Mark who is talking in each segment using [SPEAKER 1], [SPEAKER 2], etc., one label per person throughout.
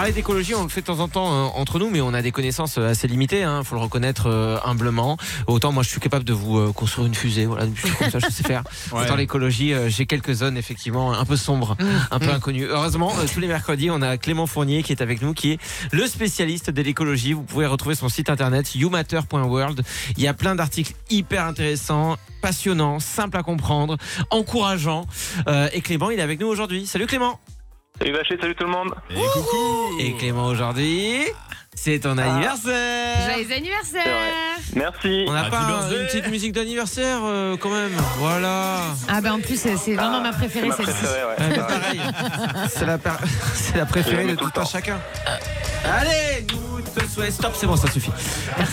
[SPEAKER 1] parler d'écologie, on le fait de temps en temps euh, entre nous, mais on a des connaissances euh, assez limitées, hein, faut le reconnaître euh, humblement. Autant moi je suis capable de vous euh, construire une fusée, voilà, une fusée comme ça je sais faire.
[SPEAKER 2] Ouais.
[SPEAKER 1] Autant l'écologie, euh, j'ai quelques zones effectivement un peu sombres, un peu inconnues. Heureusement, tous les mercredis, on a Clément Fournier qui est avec nous, qui est le spécialiste de l'écologie. Vous pouvez retrouver son site internet youmatter.world. Il y a plein d'articles hyper intéressants, passionnants, simples à comprendre, encourageants. Et Clément, il est avec nous aujourd'hui. Salut Clément
[SPEAKER 3] Salut Vacher, salut tout le monde.
[SPEAKER 2] Et coucou
[SPEAKER 1] Et Clément aujourd'hui, c'est ton anniversaire.
[SPEAKER 4] Joyeux anniversaire
[SPEAKER 3] Merci.
[SPEAKER 1] On n'a
[SPEAKER 2] Happy
[SPEAKER 1] pas un- une petite musique d'anniversaire euh, quand même. Voilà.
[SPEAKER 4] Ah bah en plus c'est vraiment ma préférée celle-ci.
[SPEAKER 3] préférée, ouais.
[SPEAKER 1] Ouais, mais pareil. C'est la, par- c'est la préférée de
[SPEAKER 3] tout le
[SPEAKER 1] un
[SPEAKER 3] temps.
[SPEAKER 1] chacun. Allez, nous te souhaitons. Stop, c'est bon, ça suffit.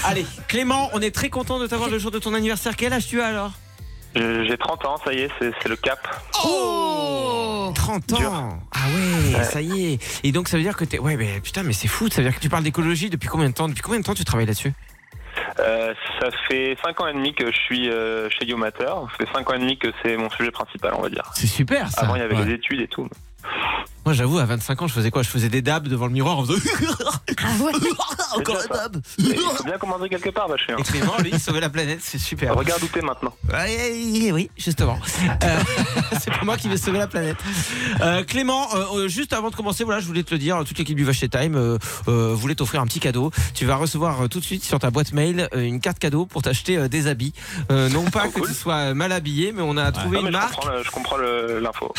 [SPEAKER 1] Allez, Clément, on est très content de t'avoir le jour de ton anniversaire. Quel âge tu as alors?
[SPEAKER 3] Je- J'ai 30 ans, ça y est, c'est c'est le cap.
[SPEAKER 4] Oh
[SPEAKER 1] 30 ans.
[SPEAKER 3] Dur.
[SPEAKER 1] Ah ouais,
[SPEAKER 3] Ouais.
[SPEAKER 1] ça y est. Et donc ça veut dire que t'es. Ouais, mais putain, mais c'est fou. Ça veut dire que tu parles d'écologie depuis combien de temps Depuis combien de temps tu travailles là-dessus?
[SPEAKER 3] Euh, ça fait 5 ans et demi que je suis euh, chez Youmatter. Ça fait 5 ans et demi que c'est mon sujet principal, on va dire.
[SPEAKER 1] C'est super ça.
[SPEAKER 3] Avant, il y avait
[SPEAKER 2] ouais.
[SPEAKER 3] les études et tout.
[SPEAKER 1] Moi, j'avoue, à 25 ans, je faisais quoi? Je faisais des dabs devant le miroir en faisant.
[SPEAKER 4] Ah ouais
[SPEAKER 1] Encore un dab
[SPEAKER 3] Et Il faut bien commencer quelque part, Vacher.
[SPEAKER 1] Et Clément, lui, il sauvait la planète, c'est super.
[SPEAKER 3] Regarde où t'es maintenant.
[SPEAKER 1] Ouais, oui, justement. Euh, c'est pas moi qui vais sauver la planète. Euh, Clément, euh, juste avant de commencer, voilà, je voulais te le dire, toute l'équipe du Vacher Time euh, euh, voulait t'offrir un petit cadeau. Tu vas recevoir euh, tout de suite sur ta boîte mail euh, une carte cadeau pour t'acheter euh, des habits. Euh, non pas
[SPEAKER 3] Trop
[SPEAKER 1] que
[SPEAKER 3] cool.
[SPEAKER 1] tu sois mal habillé, mais on a trouvé
[SPEAKER 3] Non,
[SPEAKER 1] une
[SPEAKER 3] je
[SPEAKER 1] marque.
[SPEAKER 3] comprends le- je comprends l'info.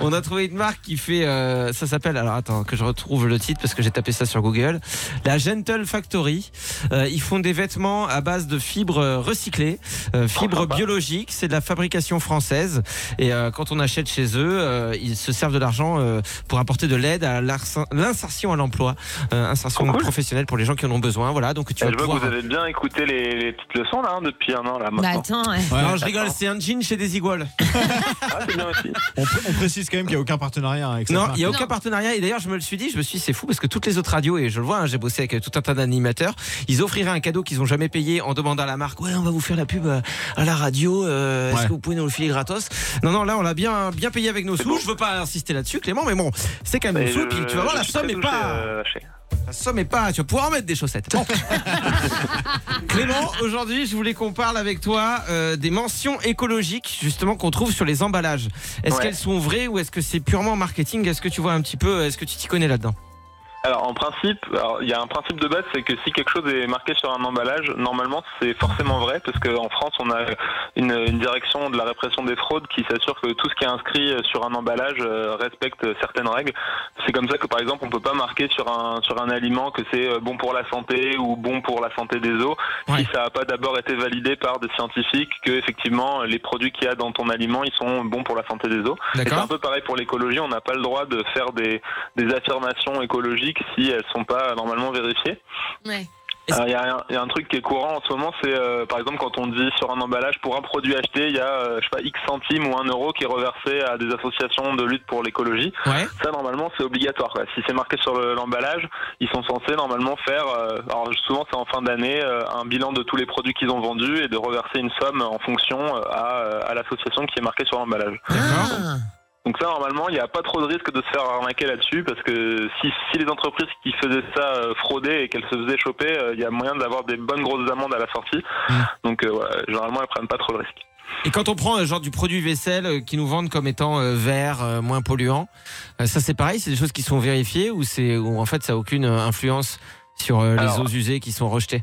[SPEAKER 1] On a trouvé une marque qui fait, euh, ça s'appelle, alors attends que je retrouve le titre parce que j'ai tapé ça sur Google, la Gentle Factory. Euh, ils font des vêtements à base de fibres recyclées, euh, fibres biologiques, c'est de la fabrication française. Et euh, quand on achète chez eux, euh, ils se servent de l'argent euh, pour apporter de l'aide à l'insertion à l'emploi, euh, insertion
[SPEAKER 3] Oh, cool.
[SPEAKER 1] professionnelle pour les gens qui en ont besoin. Voilà, donc tu vas
[SPEAKER 3] je vois
[SPEAKER 1] pouvoir.
[SPEAKER 3] que vous avez bien écouté les, les petites leçons là hein, depuis un an là
[SPEAKER 4] Bah
[SPEAKER 3] maintenant.
[SPEAKER 4] attends, ouais.
[SPEAKER 2] Ouais.
[SPEAKER 1] Non, je rigole, c'est un jean chez Desigual.
[SPEAKER 3] Ah, c'est bien aussi.
[SPEAKER 2] on, pr- on précise quand même qu'il n'y a aucun partenariat avec cette
[SPEAKER 1] Non, il n'y a aucun
[SPEAKER 4] Non.
[SPEAKER 1] partenariat. Et d'ailleurs, je me le suis dit, je me suis dit, c'est fou parce que toutes les autres radios, et je le vois, hein, j'ai bossé avec tout un tas d'animateurs, ils offriraient un cadeau qu'ils n'ont jamais payé en demandant à la marque, ouais, on va vous faire la pub euh, à la radio, euh, est-ce que vous pouvez nous le filer gratos? Non, non, là, on l'a bien, bien payé avec nos sous.
[SPEAKER 3] beau.
[SPEAKER 1] Je veux pas insister là-dessus, Clément, mais bon, c'est quand même nos
[SPEAKER 3] Et
[SPEAKER 1] sous. Puis tu vas voir, la somme
[SPEAKER 3] très
[SPEAKER 1] est
[SPEAKER 3] touché,
[SPEAKER 1] pas. La somme est pas. Tu vas pouvoir en mettre des chaussettes. Bon. Clément, aujourd'hui, je voulais qu'on parle avec toi euh, des mentions écologiques, justement, qu'on trouve sur les emballages. Est-ce
[SPEAKER 3] Ouais.
[SPEAKER 1] qu'elles sont vraies ou est-ce que c'est purement marketing? Est-ce que tu vois un petit peu Est-ce que tu t'y connais là-dedans?
[SPEAKER 3] Alors en principe, il y a un principe de base, c'est que si quelque chose est marqué sur un emballage, normalement c'est forcément vrai, parce qu'en France on a une, une direction de la répression des fraudes qui s'assure que tout ce qui est inscrit sur un emballage euh, respecte certaines règles. C'est comme ça que par exemple on peut pas marquer sur un sur un aliment que c'est euh, bon pour la santé ou bon pour la santé des os
[SPEAKER 1] Ouais.
[SPEAKER 3] si ça n'a pas d'abord été validé par des scientifiques que effectivement les produits qu'il y a dans ton aliment ils sont bons pour la santé des os. C'est un peu pareil pour l'écologie, on n'a pas le droit de faire des, des affirmations écologiques si elles sont pas normalement vérifiées.
[SPEAKER 4] Ouais.
[SPEAKER 3] Il y, a un- il y a un truc qui est courant en ce moment, c'est euh, par exemple quand on dit sur un emballage pour un produit acheté, il y a euh, je sais pas X centimes ou un euro qui est reversé à des associations de lutte pour l'écologie.
[SPEAKER 1] Ouais.
[SPEAKER 3] Ça normalement c'est obligatoire. quoi. Si c'est marqué sur le- l'emballage, ils sont censés normalement faire, euh, alors souvent c'est en fin d'année, euh, un bilan de tous les produits qu'ils ont vendus et de reverser une somme en fonction euh, à, euh, à l'association qui est marquée sur l'emballage.
[SPEAKER 1] D'accord.
[SPEAKER 4] Ah.
[SPEAKER 3] Donc ça, normalement, il n'y a pas trop de risque de se faire arnaquer là-dessus, parce que si, si les entreprises qui faisaient ça euh, fraudaient et qu'elles se faisaient choper, euh, il y a moyen d'avoir des bonnes grosses amendes à la sortie. Donc euh, ouais, généralement, elles prennent pas trop le risque.
[SPEAKER 1] Et quand on prend genre du produit vaisselle qui nous vendent comme étant vert, moins polluant, ça c'est pareil, c'est des choses qui sont vérifiées ou c'est ou en fait ça a aucune influence sur les
[SPEAKER 3] Alors-
[SPEAKER 1] eaux usées qui sont rejetées?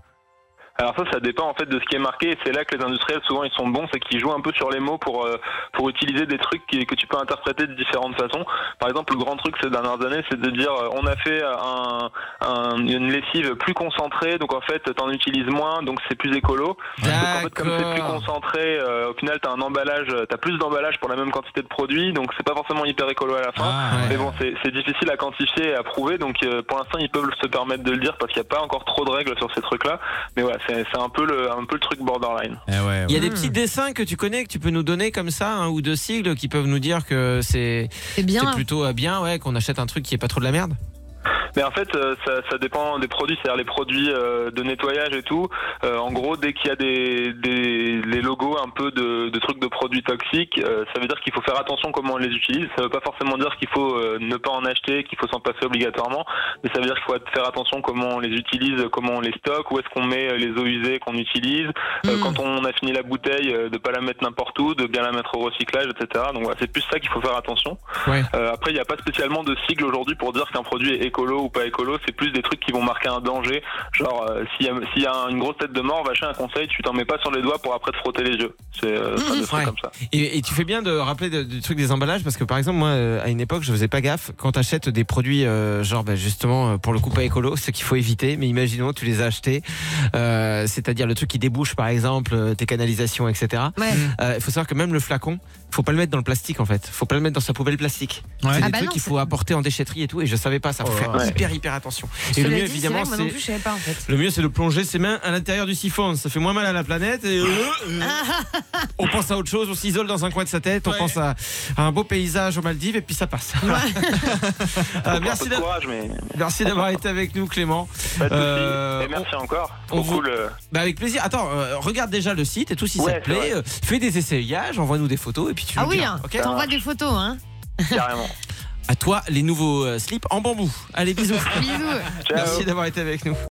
[SPEAKER 3] Alors ça, ça dépend en fait de ce qui est marqué. Et c'est là que les industriels souvent ils sont bons, c'est qu'ils jouent un peu sur les mots pour euh, pour utiliser des trucs qui- que tu peux interpréter de différentes façons. Par exemple, le grand truc ces dernières années, c'est de dire euh, on a fait un, un- une lessive plus concentrée, donc en fait t'en utilises moins, donc c'est plus écolo. Donc en fait, comme c'est plus concentré, euh, au final, t'as un emballage, euh, t'as plus d'emballage pour la même quantité de produits, donc c'est pas forcément hyper écolo à la fin.
[SPEAKER 2] Ah,
[SPEAKER 1] Ouais.
[SPEAKER 3] Mais bon, c'est difficile à quantifier et à prouver, donc euh, pour l'instant, ils peuvent se permettre de le dire parce qu'il n'y a pas encore trop de règles sur ces trucs-là. Mais voilà, c'est un peu le un peu le truc borderline.
[SPEAKER 2] Eh ouais,
[SPEAKER 1] Il y a des petits dessins que tu connais que tu peux nous donner comme ça, un ou deux sigles qui peuvent nous dire que c'est
[SPEAKER 4] C'est bien.
[SPEAKER 1] c'est plutôt euh, bien, ouais, qu'on achète un truc qui est pas trop de la merde?
[SPEAKER 3] Mais en fait, euh, ça, ça dépend des produits, c'est-à-dire les produits euh, de nettoyage et tout. Euh, en gros, dès qu'il y a des, des les logos un peu de, de trucs de produits toxiques, ça veut dire qu'il faut faire attention comment on les utilise. Ça veut pas forcément dire qu'il faut ne pas en acheter, qu'il faut s'en passer obligatoirement, mais ça veut dire qu'il faut faire attention comment on les utilise, comment on les stocke, où est-ce qu'on met les eaux usées qu'on utilise. Euh,
[SPEAKER 4] Mm.
[SPEAKER 3] Quand on a fini la bouteille, de pas la mettre n'importe où, de bien la mettre au recyclage, etc. Donc voilà, c'est plus ça qu'il faut faire attention.
[SPEAKER 1] Ouais.
[SPEAKER 3] Euh, après, il n'y a pas spécialement de sigle aujourd'hui pour dire qu'un produit est écolo ou pas écolo. C'est plus des trucs qui vont marquer un danger. Genre, euh, s'il y, a- s'il y a une grosse tête de mort, va chez un conseil, tu t'en mets pas sur les doigts pour après te frotter les yeux. C'est euh, trucs
[SPEAKER 1] Ouais.
[SPEAKER 3] comme ça.
[SPEAKER 1] Et, et tu fais bien de rappeler de- du truc des emballages parce que par exemple moi euh, à une époque je faisais pas gaffe quand tu achètes des produits euh, genre bah, justement euh, pour le coup pas écolo ce qu'il faut éviter mais imaginons tu les as achetés euh, c'est-à-dire le truc qui débouche par exemple tes canalisations etc
[SPEAKER 4] Ouais.
[SPEAKER 1] Euh, il faut savoir que même le flacon faut pas le mettre dans le plastique en fait faut pas le mettre dans sa poubelle plastique
[SPEAKER 2] Ouais.
[SPEAKER 1] c'est
[SPEAKER 4] Ah
[SPEAKER 1] des
[SPEAKER 4] bah
[SPEAKER 1] trucs qu'il faut apporter en déchetterie et tout et je savais pas ça faut
[SPEAKER 2] Oh,
[SPEAKER 1] faire
[SPEAKER 3] ouais.
[SPEAKER 1] Hyper hyper attention et le mieux évidemment c'est le mieux, c'est de plonger ses mains à l'intérieur du siphon. Ça fait moins mal à la planète. Et, euh, euh, on pense à autre chose. On s'isole dans un coin de sa tête. On
[SPEAKER 2] Ouais.
[SPEAKER 1] pense à, à un beau paysage aux Maldives et puis ça passe. Euh, merci d'avoir été avec nous, Clément. Euh,
[SPEAKER 3] merci encore.
[SPEAKER 1] Bah, avec plaisir. Attends, euh, regarde déjà le site et tout si ça te plaît.
[SPEAKER 3] vrai.
[SPEAKER 1] Fais des essayages, envoie-nous des photos et puis tu
[SPEAKER 4] Ah oui, hein.
[SPEAKER 1] ok
[SPEAKER 4] t'envoies des photos, hein.
[SPEAKER 3] Carrément.
[SPEAKER 1] À toi, les nouveaux euh, slips en bambou. Allez, bisous.
[SPEAKER 4] Bisous.
[SPEAKER 1] Merci d'avoir été avec nous.